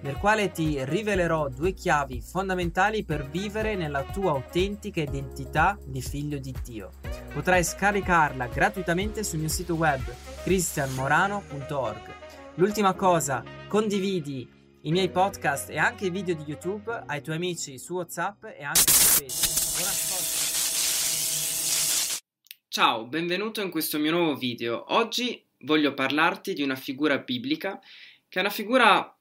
nel quale ti rivelerò due chiavi fondamentali per vivere nella tua autentica identità di figlio di Dio. Potrai scaricarla gratuitamente sul mio sito web cristianmorano.org. L'ultima cosa, condividi i miei podcast e anche i video di YouTube ai tuoi amici su WhatsApp e anche su Facebook. Buon ascolto! Ciao, benvenuto in questo mio nuovo video. Oggi voglio parlarti di una figura biblica che è una figura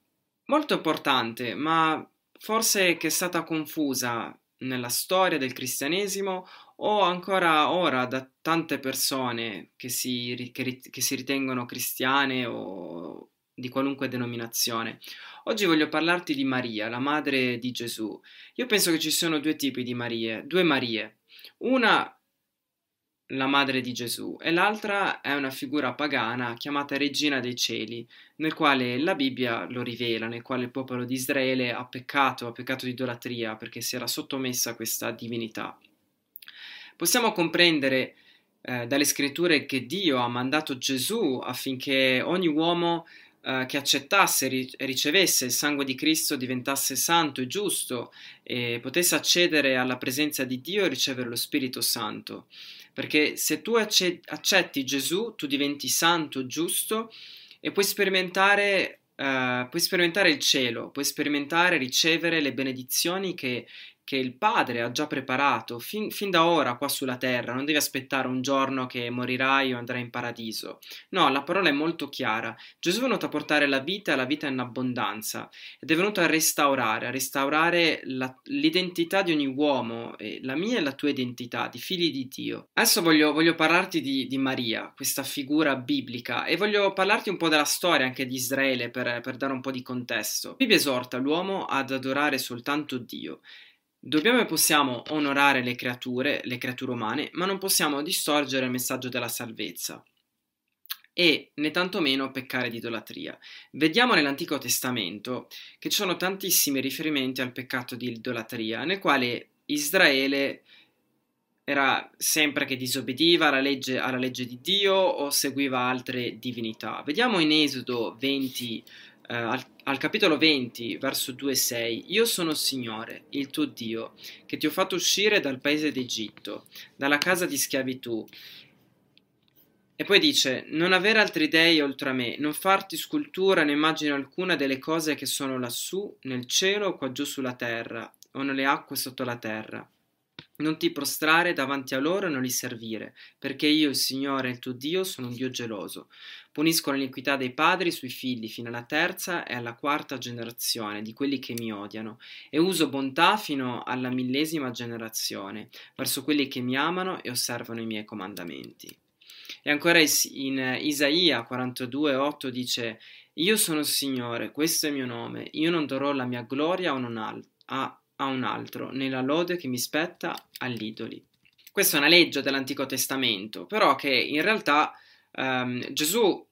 molto importante, ma forse che è stata confusa nella storia del cristianesimo o ancora ora da tante persone che si, che, che si ritengono cristiane o di qualunque denominazione. Oggi voglio parlarti di Maria, la madre di Gesù. Io penso che ci sono due tipi di Marie, due Marie. Una la madre di Gesù e l'altra è una figura pagana chiamata Regina dei Cieli, nel quale la Bibbia lo rivela, nel quale il popolo di Israele ha peccato, ha peccato di idolatria perché si era sottomessa a questa divinità. Possiamo comprendere eh, dalle scritture che Dio ha mandato Gesù affinché ogni uomo eh, che accettasse e ricevesse il sangue di Cristo diventasse santo e giusto e potesse accedere alla presenza di Dio e ricevere lo Spirito Santo. Perché se tu accetti Gesù, tu diventi santo, giusto e puoi sperimentare, uh, puoi sperimentare il cielo, puoi sperimentare, ricevere le benedizioni che che il Padre ha già preparato fin, fin, da ora qua sulla terra, non devi aspettare un giorno che morirai o andrai in paradiso. No, la parola è molto chiara. Gesù è venuto a portare la vita e la vita in abbondanza ed è venuto a restaurare, a restaurare la, l'identità di ogni uomo, eh, la mia e la tua identità, di figli di Dio. Adesso voglio, voglio parlarti di, di, Maria, questa figura biblica, e voglio parlarti un po' della storia anche di Israele per, per dare un po' di contesto. La Bibbia esorta l'uomo ad adorare soltanto Dio. Dobbiamo e possiamo onorare le creature, le creature umane, ma non possiamo distorgere il messaggio della salvezza e né tantomeno peccare di idolatria. Vediamo nell'Antico Testamento che ci sono tantissimi riferimenti al peccato di idolatria, nel quale Israele era sempre che disobbediva alla legge, alla legge di Dio o seguiva altre divinità. Vediamo in Esodo 20, eh, al, capitolo 20, verso 2 e 6, Io sono il Signore, il tuo Dio, che ti ho fatto uscire dal paese d'Egitto, dalla casa di schiavitù. E poi dice, non avere altri dei oltre a me, non farti scultura né immagine alcuna delle cose che sono lassù, nel cielo o qua giù sulla terra, o nelle acque sotto la terra. Non ti prostrare davanti a loro e non li servire, perché io, il Signore, il tuo Dio, sono un Dio geloso. Punisco l'iniquità dei padri sui figli fino alla terza e alla quarta generazione di quelli che mi odiano, e uso bontà fino alla millesima generazione verso quelli che mi amano e osservano i miei comandamenti. E ancora in Isaia 42,8 dice: Io sono il Signore, questo è il mio nome, io non darò la mia gloria a un altro. A un altro, nella lode che mi spetta all'idoli. Questa è una legge dell'Antico Testamento, però che in realtà ehm, Gesù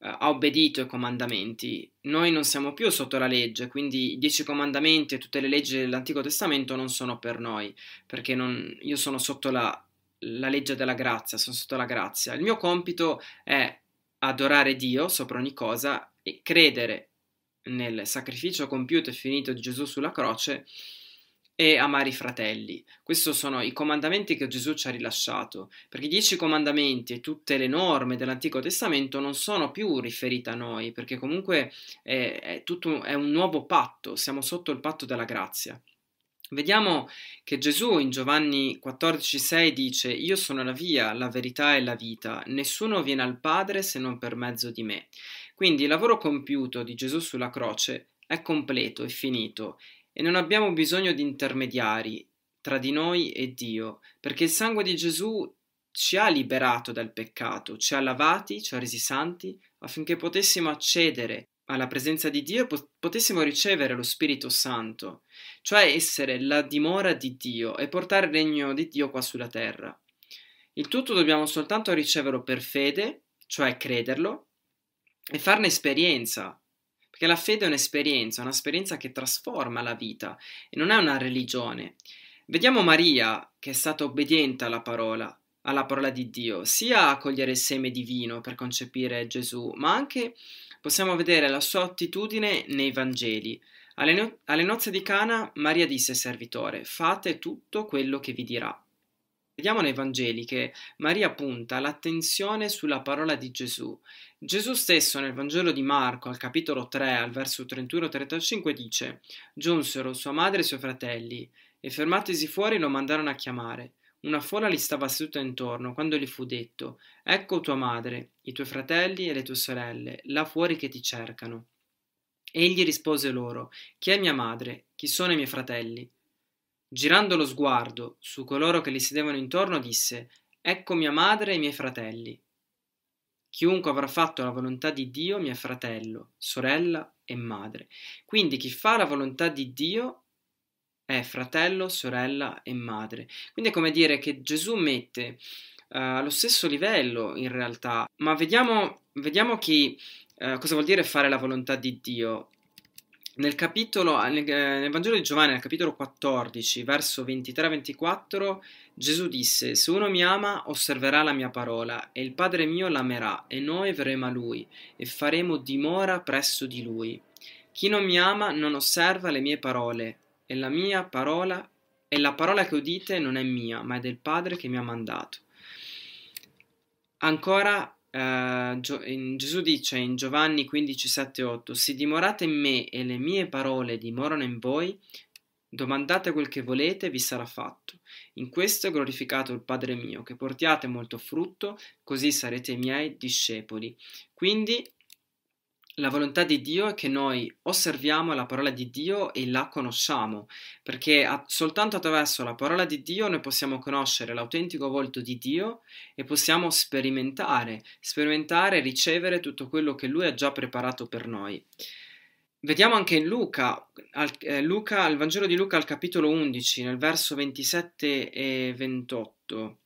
eh, ha obbedito ai comandamenti. Noi non siamo più sotto la legge, quindi i dieci comandamenti e tutte le leggi dell'Antico Testamento non sono per noi, perché non, io sono sotto la, la legge della grazia, sono sotto la grazia. Il mio compito è adorare Dio sopra ogni cosa e credere nel sacrificio compiuto e finito di Gesù sulla croce e amare i fratelli. Questi sono i comandamenti che Gesù ci ha rilasciato, perché i dieci comandamenti e tutte le norme dell'Antico Testamento non sono più riferite a noi, perché comunque è, è, tutto, è un nuovo patto, siamo sotto il patto della grazia. Vediamo che Gesù in Giovanni 14,6 dice: Io sono la via, la verità e la vita, nessuno viene al Padre se non per mezzo di me. Quindi il lavoro compiuto di Gesù sulla croce è completo, è finito e non abbiamo bisogno di intermediari tra di noi e Dio, perché il sangue di Gesù ci ha liberato dal peccato, ci ha lavati, ci ha resi santi, affinché potessimo accedere alla presenza di Dio e potessimo ricevere lo Spirito Santo, cioè essere la dimora di Dio e portare il regno di Dio qua sulla terra. Il tutto dobbiamo soltanto riceverlo per fede, cioè crederlo, e farne esperienza. Perché la fede è un'esperienza, un'esperienza che trasforma la vita e non è una religione. Vediamo Maria che è stata obbediente alla parola, alla parola di Dio, sia a cogliere il seme divino per concepire Gesù, ma anche possiamo vedere la sua attitudine nei Vangeli. Alle, no- alle nozze di Cana Maria disse al servitore, fate tutto quello che vi dirà. Vediamo nei Vangeli che Maria punta l'attenzione sulla parola di Gesù. Gesù stesso nel Vangelo di Marco, al capitolo 3, al verso 31-35, dice: Giunsero sua madre e i suoi fratelli, e fermatisi fuori lo mandarono a chiamare. Una folla gli stava seduta intorno quando gli fu detto: Ecco tua madre, i tuoi fratelli e le tue sorelle, là fuori che ti cercano. Egli rispose loro: Chi è mia madre? Chi sono i miei fratelli? Girando lo sguardo su coloro che gli sedevano intorno, disse: Ecco mia madre e i miei fratelli. Chiunque avrà fatto la volontà di Dio, mio fratello, sorella e madre. Quindi chi fa la volontà di Dio è fratello, sorella e madre. Quindi è come dire che Gesù mette uh, allo stesso livello in realtà, ma vediamo, vediamo chi, uh, cosa vuol dire fare la volontà di Dio. Nel capitolo, nel, nel, Vangelo di Giovanni, nel capitolo 14, verso 23-24, Gesù disse: Se uno mi ama, osserverà la mia parola, e il Padre mio l'amerà, e noi verremo a lui, e faremo dimora presso di lui. Chi non mi ama non osserva le mie parole, e la mia parola, e la parola che udite non è mia, ma è del Padre che mi ha mandato. Ancora Uh, Gesù dice in Giovanni 15, 7, 8: Se dimorate in me e le mie parole dimorano in voi, domandate quel che volete, vi sarà fatto. In questo è glorificato il Padre mio, che portiate molto frutto, così sarete i miei discepoli. Quindi la volontà di Dio è che noi osserviamo la parola di Dio e la conosciamo, perché a, soltanto attraverso la parola di Dio noi possiamo conoscere l'autentico volto di Dio e possiamo sperimentare, sperimentare e ricevere tutto quello che Lui ha già preparato per noi. Vediamo anche in Luca, al, eh, Luca, al Vangelo di Luca al capitolo 11, nel verso 27 e 28,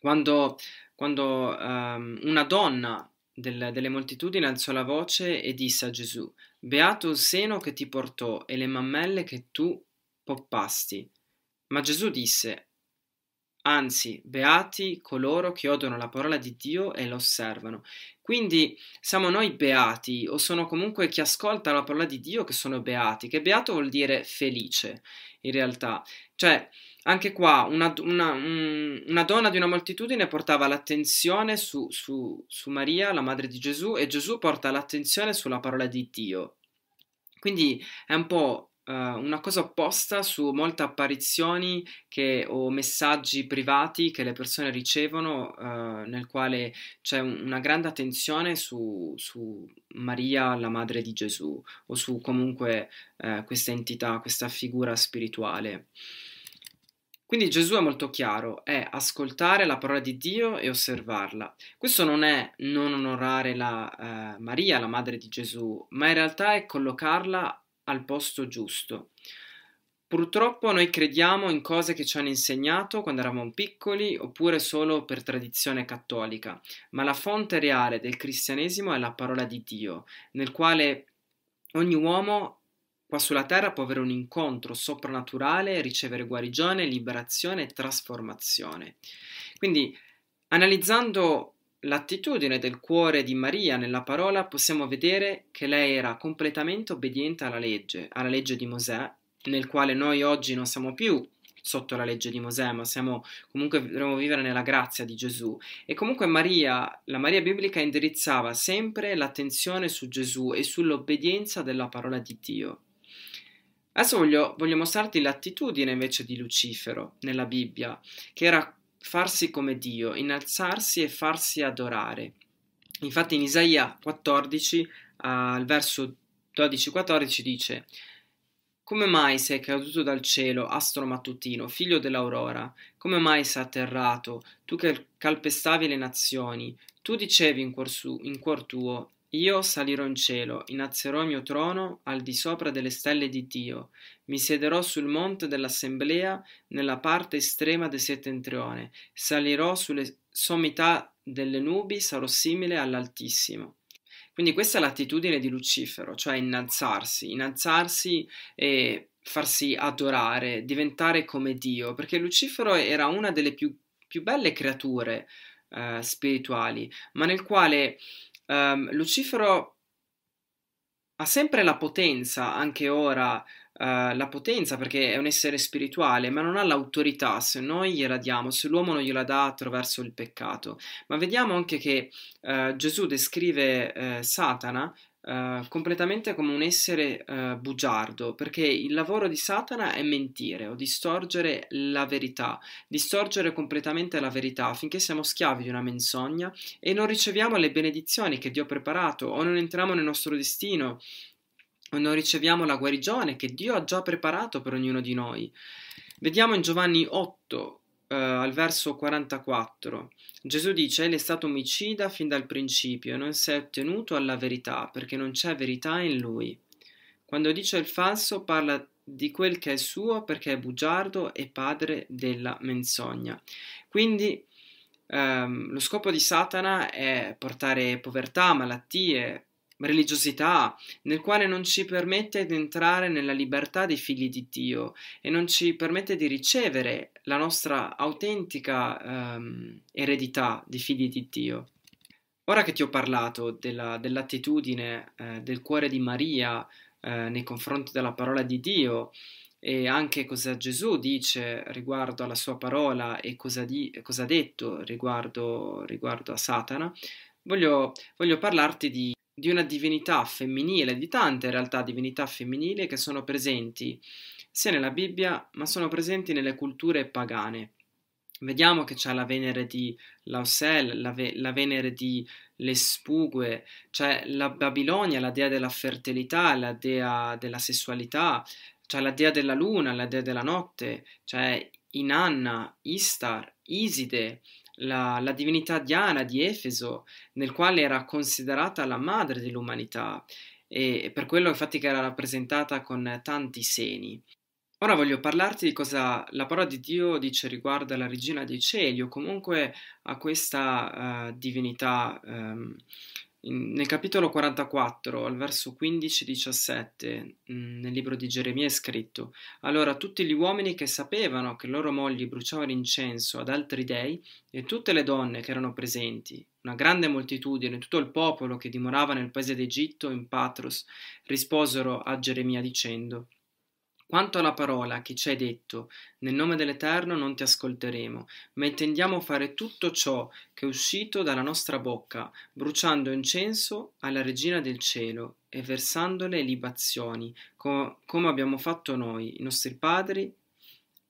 quando, quando um, una donna del, delle moltitudini alzò la voce e disse a Gesù, Beato il seno che ti portò e le mammelle che tu poppasti. Ma Gesù disse, Anzi, beati coloro che odono la parola di Dio e la osservano. Quindi siamo noi beati, o sono comunque chi ascolta la parola di Dio che sono beati, che beato vuol dire felice, in realtà. Cioè, anche qua una, una, una, donna di una moltitudine portava l'attenzione su, su, su, Maria, la madre di Gesù, e Gesù porta l'attenzione sulla parola di Dio. Quindi è un po' uh, una cosa opposta su molte apparizioni che, o messaggi privati che le persone ricevono, uh, nel quale c'è un, una grande attenzione su, su, Maria, la madre di Gesù, o su comunque uh, questa entità, questa figura spirituale. Quindi Gesù è molto chiaro, è ascoltare la parola di Dio e osservarla. Questo non è non onorare la eh, Maria, la madre di Gesù, ma in realtà è collocarla al posto giusto. Purtroppo noi crediamo in cose che ci hanno insegnato quando eravamo piccoli oppure solo per tradizione cattolica, ma la fonte reale del cristianesimo è la parola di Dio, nel quale ogni uomo Qua sulla terra può avere un incontro soprannaturale, ricevere guarigione, liberazione e trasformazione. Quindi, analizzando l'attitudine del cuore di Maria nella parola, possiamo vedere che lei era completamente obbediente alla legge, alla legge di Mosè, nel quale noi oggi non siamo più sotto la legge di Mosè, ma siamo comunque dovremmo vivere nella grazia di Gesù. E comunque Maria, la Maria biblica indirizzava sempre l'attenzione su Gesù e sull'obbedienza della parola di Dio. Adesso voglio, voglio mostrarti l'attitudine invece di Lucifero nella Bibbia, che era farsi come Dio, innalzarsi e farsi adorare. Infatti in Isaia 14, al verso 12-14 dice come mai sei caduto dal cielo, astro mattutino, figlio dell'aurora? Come mai sei atterrato, tu che calpestavi le nazioni? Tu dicevi in cuor, su, in cuor tuo, io salirò in cielo, innalzerò il mio trono al di sopra delle stelle di Dio, mi siederò sul monte dell'assemblea nella parte estrema del settentrione, salirò sulle sommità delle nubi, sarò simile all'Altissimo. Quindi questa è l'attitudine di Lucifero, cioè innalzarsi, innalzarsi e farsi adorare, diventare come Dio, perché Lucifero era una delle più, più belle creature eh, spirituali, ma nel quale ehm, Lucifero ha sempre la potenza, anche ora, Uh, la potenza perché è un essere spirituale, ma non ha l'autorità se noi gliela diamo, se l'uomo non gliela dà attraverso il peccato. Ma vediamo anche che uh, Gesù descrive uh, Satana Uh, completamente come un essere uh, bugiardo, perché il lavoro di Satana è mentire o distorgere la verità, distorgere completamente la verità affinché siamo schiavi di una menzogna e non riceviamo le benedizioni che Dio ha preparato o non entriamo nel nostro destino o non riceviamo la guarigione che Dio ha già preparato per ognuno di noi. Vediamo in Giovanni 8, uh, al verso 44. Gesù dice: Egli è stato omicida fin dal principio e non si è ottenuto alla verità, perché non c'è verità in lui. Quando dice il falso, parla di quel che è suo perché è bugiardo e padre della menzogna. Quindi ehm, lo scopo di Satana è portare povertà, malattie, religiosità, nel quale non ci permette di entrare nella libertà dei figli di Dio e non ci permette di ricevere la nostra autentica um, eredità di figli di Dio. Ora che ti ho parlato della, dell'attitudine eh, del cuore di Maria eh, nei confronti della parola di Dio e anche cosa Gesù dice riguardo alla sua parola e cosa, di, cosa ha detto riguardo, riguardo a Satana, voglio, voglio parlarti di di una divinità femminile, di tante in realtà divinità femminili che sono presenti sia nella Bibbia, ma sono presenti nelle culture pagane. Vediamo che c'è la Venere di Lausel, la, Ve- la Venere di Lespugue, c'è la Babilonia, la dea della fertilità, la dea della sessualità, c'è la dea della luna, la dea della notte, c'è Inanna, Istar, Iside, la, la, divinità Diana di Efeso, nel quale era considerata la madre dell'umanità e per quello infatti che era rappresentata con tanti seni. Ora voglio parlarti di cosa la parola di Dio dice riguardo alla regina dei cieli o comunque a questa uh, divinità um, nel capitolo 44, al verso 15-17, mm, nel libro di Geremia è scritto: Allora tutti gli uomini che sapevano che loro mogli bruciavano incenso ad altri dei, e tutte le donne che erano presenti, una grande moltitudine, tutto il popolo che dimorava nel paese d'Egitto, in Patros, risposero a Geremia dicendo: quanto alla parola che ci hai detto, nel nome dell'Eterno non ti ascolteremo, ma intendiamo fare tutto ciò che è uscito dalla nostra bocca, bruciando incenso alla regina del cielo e versandole libazioni, co- come abbiamo fatto noi, i nostri padri,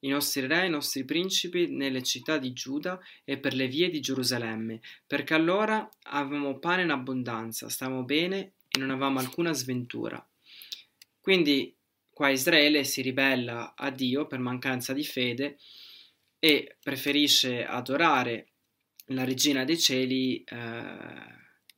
i nostri re, i nostri principi nelle città di Giuda e per le vie di Gerusalemme, perché allora avevamo pane in abbondanza, stavamo bene e non avevamo alcuna sventura. Quindi Qua Israele si ribella a Dio per mancanza di fede e preferisce adorare la regina dei cieli eh,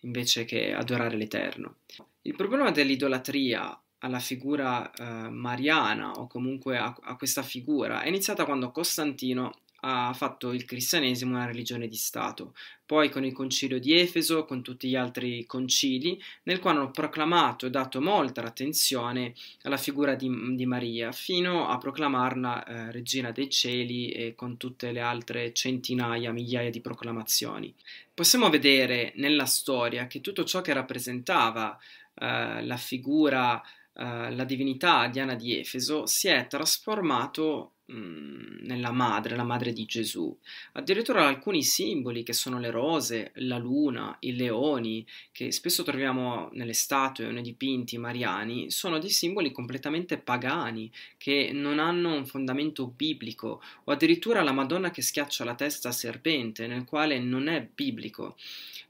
invece che adorare l'Eterno. Il problema dell'idolatria alla figura eh, mariana o comunque a, a, questa figura è iniziata quando Costantino ha fatto il cristianesimo una religione di Stato, poi con il concilio di Efeso, con tutti gli altri concili, nel quale hanno proclamato e dato molta attenzione alla figura di, di Maria, fino a proclamarla eh, regina dei cieli e con tutte le altre centinaia, migliaia di proclamazioni. Possiamo vedere nella storia che tutto ciò che rappresentava eh, la figura, eh, la divinità Diana di Efeso si è trasformato nella madre, la madre di Gesù. Addirittura alcuni simboli che sono le rose, la luna, i leoni, che spesso troviamo nelle statue o nei dipinti mariani, sono dei simboli completamente pagani, che non hanno un fondamento biblico, o addirittura la Madonna che schiaccia la testa a serpente, nel quale non è biblico.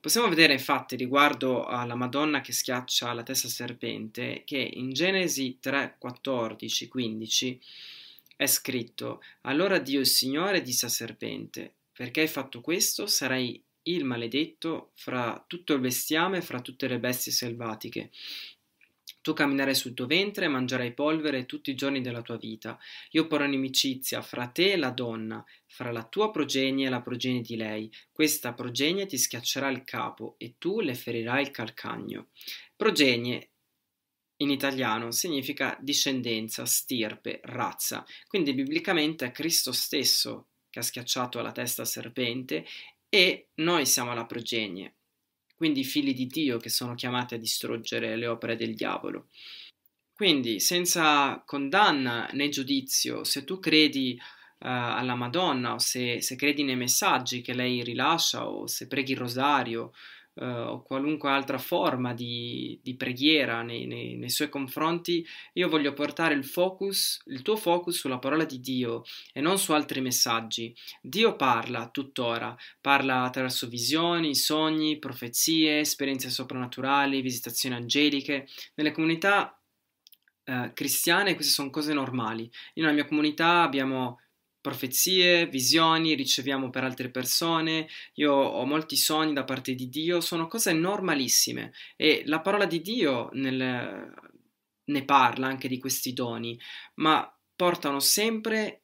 Possiamo vedere infatti riguardo alla Madonna che schiaccia la testa a serpente che in Genesi 3, 14, 15 è scritto: Allora Dio il Signore disse al serpente: Perché hai fatto questo, sarai il maledetto fra tutto il bestiame e fra tutte le bestie selvatiche. Tu camminerai sul tuo ventre e mangerai polvere tutti i giorni della tua vita. Io porrò inimicizia fra te e la donna, fra la tua progenie e la progenie di lei. Questa progenie ti schiaccerà il capo e tu le ferirai il calcagno. Progenie in italiano significa discendenza, stirpe, razza. Quindi biblicamente è Cristo stesso che ha schiacciato la testa serpente e noi siamo la progenie quindi i figli di Dio che sono chiamati a distruggere le opere del diavolo. Quindi, senza condanna né giudizio, se tu credi uh, alla Madonna o se, se credi nei messaggi che lei rilascia o se preghi il rosario uh, o qualunque altra forma di, di preghiera nei, nei, nei, suoi confronti, io voglio portare il focus, il tuo focus sulla parola di Dio e non su altri messaggi. Dio parla tuttora, parla attraverso visioni, sogni, profezie, esperienze soprannaturali, visitazioni angeliche. Nelle comunità uh, cristiane queste sono cose normali. Io nella mia comunità abbiamo profezie, visioni, riceviamo per altre persone, io ho molti sogni da parte di Dio, sono cose normalissime e la parola di Dio nel, ne parla anche di questi doni, ma portano sempre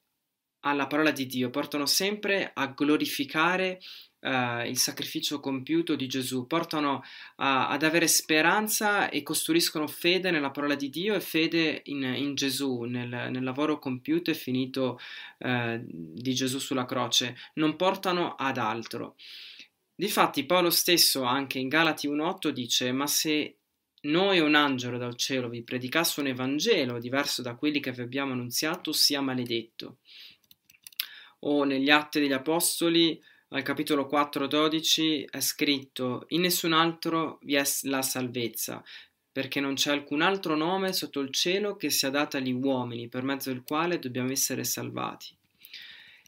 alla parola di Dio, portano sempre a glorificare uh, il sacrificio compiuto di Gesù, portano a, ad avere speranza e costruiscono fede nella parola di Dio e fede in, in Gesù, nel, nel, lavoro compiuto e finito uh, di Gesù sulla croce, non portano ad altro. Difatti Paolo stesso anche in Galati 1.8 dice ma se noi un angelo dal cielo vi predicasse un Evangelo diverso da quelli che vi abbiamo annunziato, sia maledetto. O negli Atti degli Apostoli al capitolo 4:12 è scritto in nessun altro vi è la salvezza, perché non c'è alcun altro nome sotto il cielo che sia dato agli uomini per mezzo del quale dobbiamo essere salvati.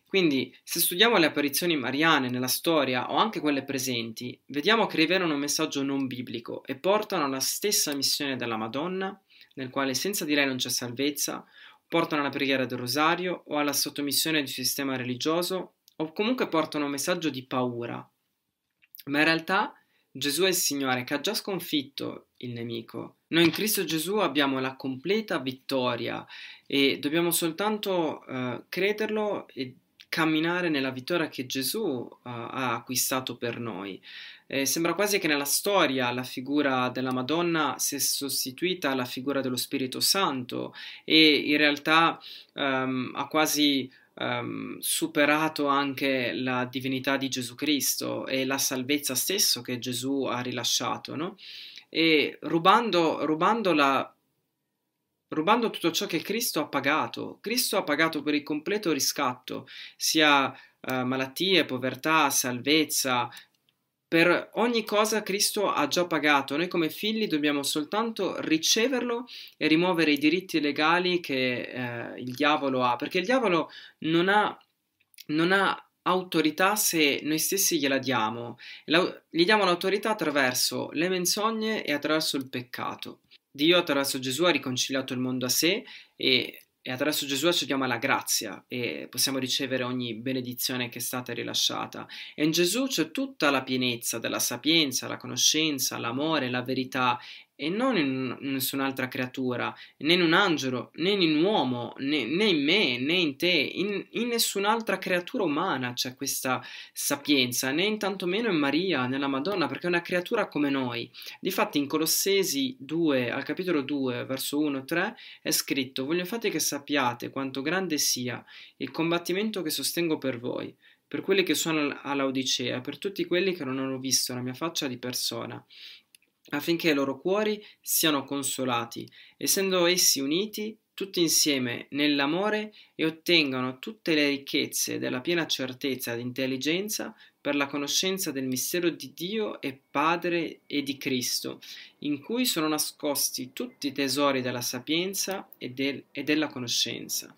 Quindi, se studiamo le apparizioni mariane nella storia o anche quelle presenti, vediamo che rivelano un messaggio non biblico e portano alla stessa missione della Madonna, nel quale senza di lei non c'è salvezza, portano alla preghiera del rosario o alla sottomissione di un sistema religioso o comunque portano un messaggio di paura. Ma in realtà Gesù è il Signore che ha già sconfitto il nemico. Noi in Cristo Gesù abbiamo la completa vittoria e dobbiamo soltanto uh, crederlo e camminare nella vittoria che Gesù uh, ha acquistato per noi. Eh, sembra quasi che nella storia la figura della Madonna sia sostituita alla figura dello Spirito Santo e in realtà um, ha quasi um, superato anche la divinità di Gesù Cristo e la salvezza stesso che Gesù ha rilasciato, no? E rubando, rubando, la, rubando tutto ciò che Cristo ha pagato. Cristo ha pagato per il completo riscatto, sia uh, malattie, povertà, salvezza, per ogni cosa Cristo ha già pagato, noi come figli dobbiamo soltanto riceverlo e rimuovere i diritti legali che eh, il diavolo ha, perché il diavolo non ha, non ha autorità se noi stessi gliela diamo, La, gli diamo l'autorità attraverso le menzogne e attraverso il peccato. Dio attraverso Gesù ha riconciliato il mondo a sé e e attraverso Gesù accediamo alla grazia e possiamo ricevere ogni benedizione che è stata rilasciata. E in Gesù c'è tutta la pienezza della sapienza, la conoscenza, l'amore, la verità e non in nessun'altra creatura, né in un angelo, né in un uomo, né, né in me, né in te, in, in, nessun'altra creatura umana c'è questa sapienza, né in tantomeno in Maria, nella Madonna, perché è una creatura come noi. Difatti in Colossesi 2, al capitolo 2, verso 1-3, è scritto, voglio infatti che sappiate quanto grande sia il combattimento che sostengo per voi, per quelli che sono all'Odicea, per tutti quelli che non hanno visto la mia faccia di persona affinché i loro cuori siano consolati, essendo essi uniti tutti insieme nell'amore e ottengano tutte le ricchezze della piena certezza ed intelligenza per la conoscenza del mistero di Dio e Padre e di Cristo, in cui sono nascosti tutti i tesori della sapienza e, del, e della conoscenza.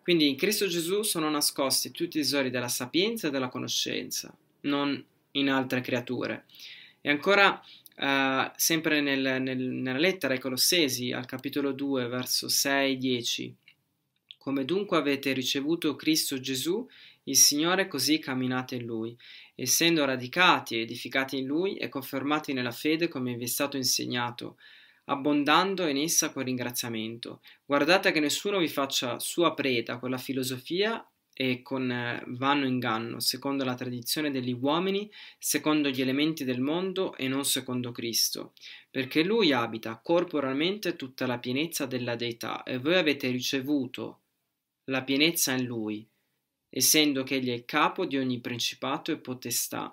Quindi in Cristo Gesù sono nascosti tutti i tesori della sapienza e della conoscenza, non in altre creature. E ancora Uh, sempre nel, nel, nella lettera ai Colossesi, al capitolo 2, verso 6-10. Come dunque avete ricevuto Cristo Gesù, il Signore, così camminate in Lui, essendo radicati e edificati in Lui e confermati nella fede come vi è stato insegnato, abbondando in essa con ringraziamento. Guardate che nessuno vi faccia sua preda con la filosofia e con eh, vano inganno, secondo la tradizione degli uomini, secondo gli elementi del mondo e non secondo Cristo, perché Lui abita corporalmente tutta la pienezza della deità e voi avete ricevuto la pienezza in Lui, essendo che Egli è il capo di ogni principato e potestà.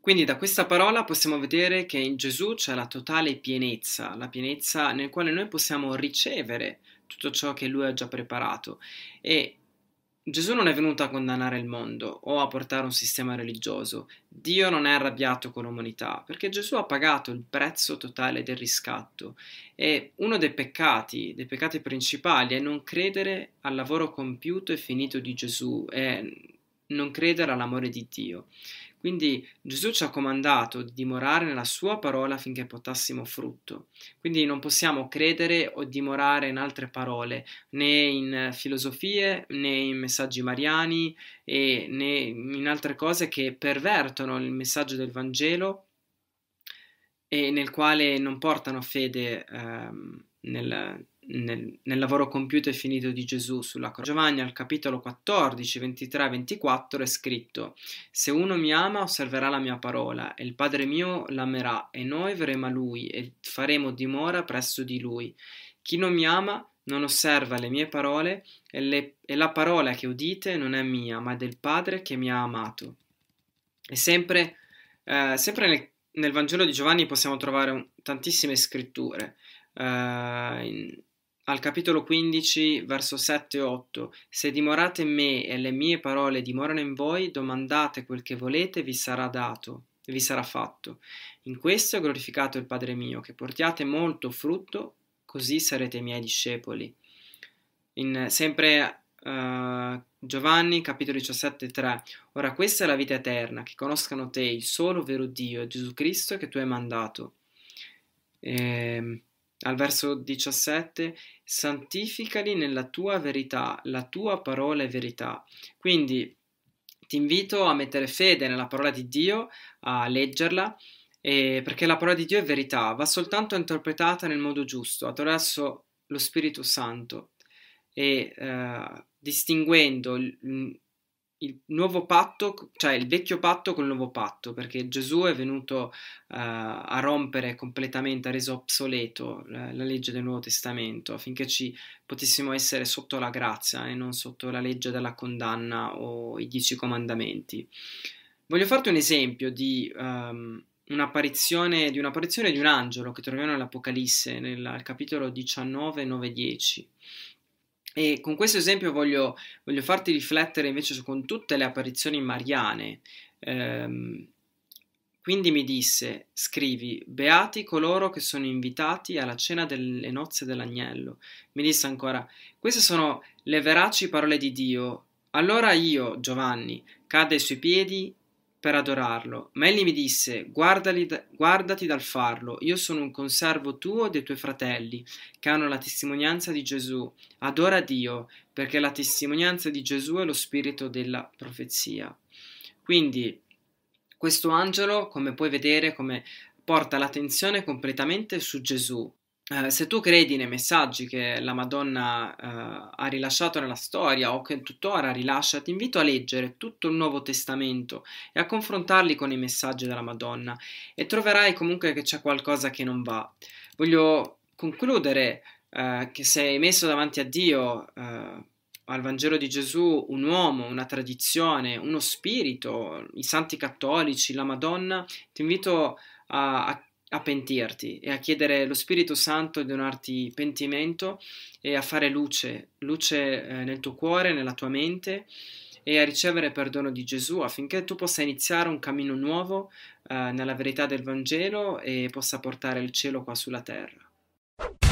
Quindi da questa parola possiamo vedere che in Gesù c'è la totale pienezza, la pienezza nel quale noi possiamo ricevere tutto ciò che Lui ha già preparato e Gesù non è venuto a condannare il mondo o a portare un sistema religioso. Dio non è arrabbiato con l'umanità, perché Gesù ha pagato il prezzo totale del riscatto. E uno dei peccati, dei peccati principali, è non credere al lavoro compiuto e finito di Gesù, e non credere all'amore di Dio. Quindi Gesù ci ha comandato di dimorare nella sua parola affinché portassimo frutto. Quindi non possiamo credere o dimorare in altre parole, né in filosofie, né in messaggi mariani, né in altre cose che pervertono il messaggio del Vangelo e nel quale non portano fede ehm, nel, nel, nel, lavoro compiuto e finito di Gesù sulla croce. Giovanni al capitolo 14, 23 24 è scritto: Se uno mi ama, osserverà la mia parola, e il Padre mio l'amerà, e noi verremo a lui e faremo dimora presso di lui. Chi non mi ama non osserva le mie parole, e, le, e la parola che udite non è mia, ma è del Padre che mi ha amato. E sempre, eh, sempre nel, nel, Vangelo di Giovanni possiamo trovare un, tantissime scritture. Uh, in, al capitolo 15, verso 7 e 8, Se dimorate in me e le mie parole dimorano in voi, domandate quel che volete, vi sarà dato, vi sarà fatto. In questo è glorificato il Padre mio, che portiate molto frutto, così sarete miei discepoli. In, sempre uh, Giovanni, capitolo 17, 3, Ora questa è la vita eterna, che conoscano te, il solo vero Dio, Gesù Cristo che tu hai mandato. Ehm al verso 17, santificali nella tua verità, la tua parola è verità. Quindi ti invito a mettere fede nella parola di Dio, a leggerla, eh, perché la parola di Dio è verità, va soltanto interpretata nel modo giusto, attraverso lo Spirito Santo e eh, distinguendo il nuovo patto, cioè il vecchio patto col nuovo patto, perché Gesù è venuto uh, a rompere completamente, ha reso obsoleto la, la, legge del Nuovo Testamento, affinché ci potessimo essere sotto la grazia e non sotto la legge della condanna o i dieci comandamenti. Voglio farti un esempio di um, un'apparizione, di un'apparizione di un angelo che troviamo nell'Apocalisse, nel capitolo 19, 9, 10. E con questo esempio voglio, voglio farti riflettere invece su con tutte le apparizioni mariane. Ehm, quindi mi disse, scrivi, beati coloro che sono invitati alla cena delle nozze dell'agnello. Mi disse ancora, queste sono le veraci parole di Dio. Allora io, Giovanni, cadde ai suoi piedi per adorarlo, ma egli mi disse, guardati dal farlo, io sono un conservo tuo e dei tuoi fratelli, che hanno la testimonianza di Gesù. Adora Dio, perché la testimonianza di Gesù è lo spirito della profezia. Quindi, questo angelo, come puoi vedere, come porta l'attenzione completamente su Gesù, Uh, se tu credi nei messaggi che la Madonna uh, ha rilasciato nella storia o che tuttora rilascia, ti invito a leggere tutto il Nuovo Testamento e a confrontarli con i messaggi della Madonna e troverai comunque che c'è qualcosa che non va. Voglio concludere uh, che se hai messo davanti a Dio al Vangelo di Gesù un uomo, una tradizione, uno spirito, i santi cattolici, la Madonna, ti invito a, a a pentirti e a chiedere lo Spirito Santo di donarti pentimento e a fare luce, luce eh, nel tuo cuore, nella tua mente e a ricevere perdono di Gesù affinché tu possa iniziare un cammino nuovo eh, nella verità del Vangelo e possa portare il cielo qua sulla terra.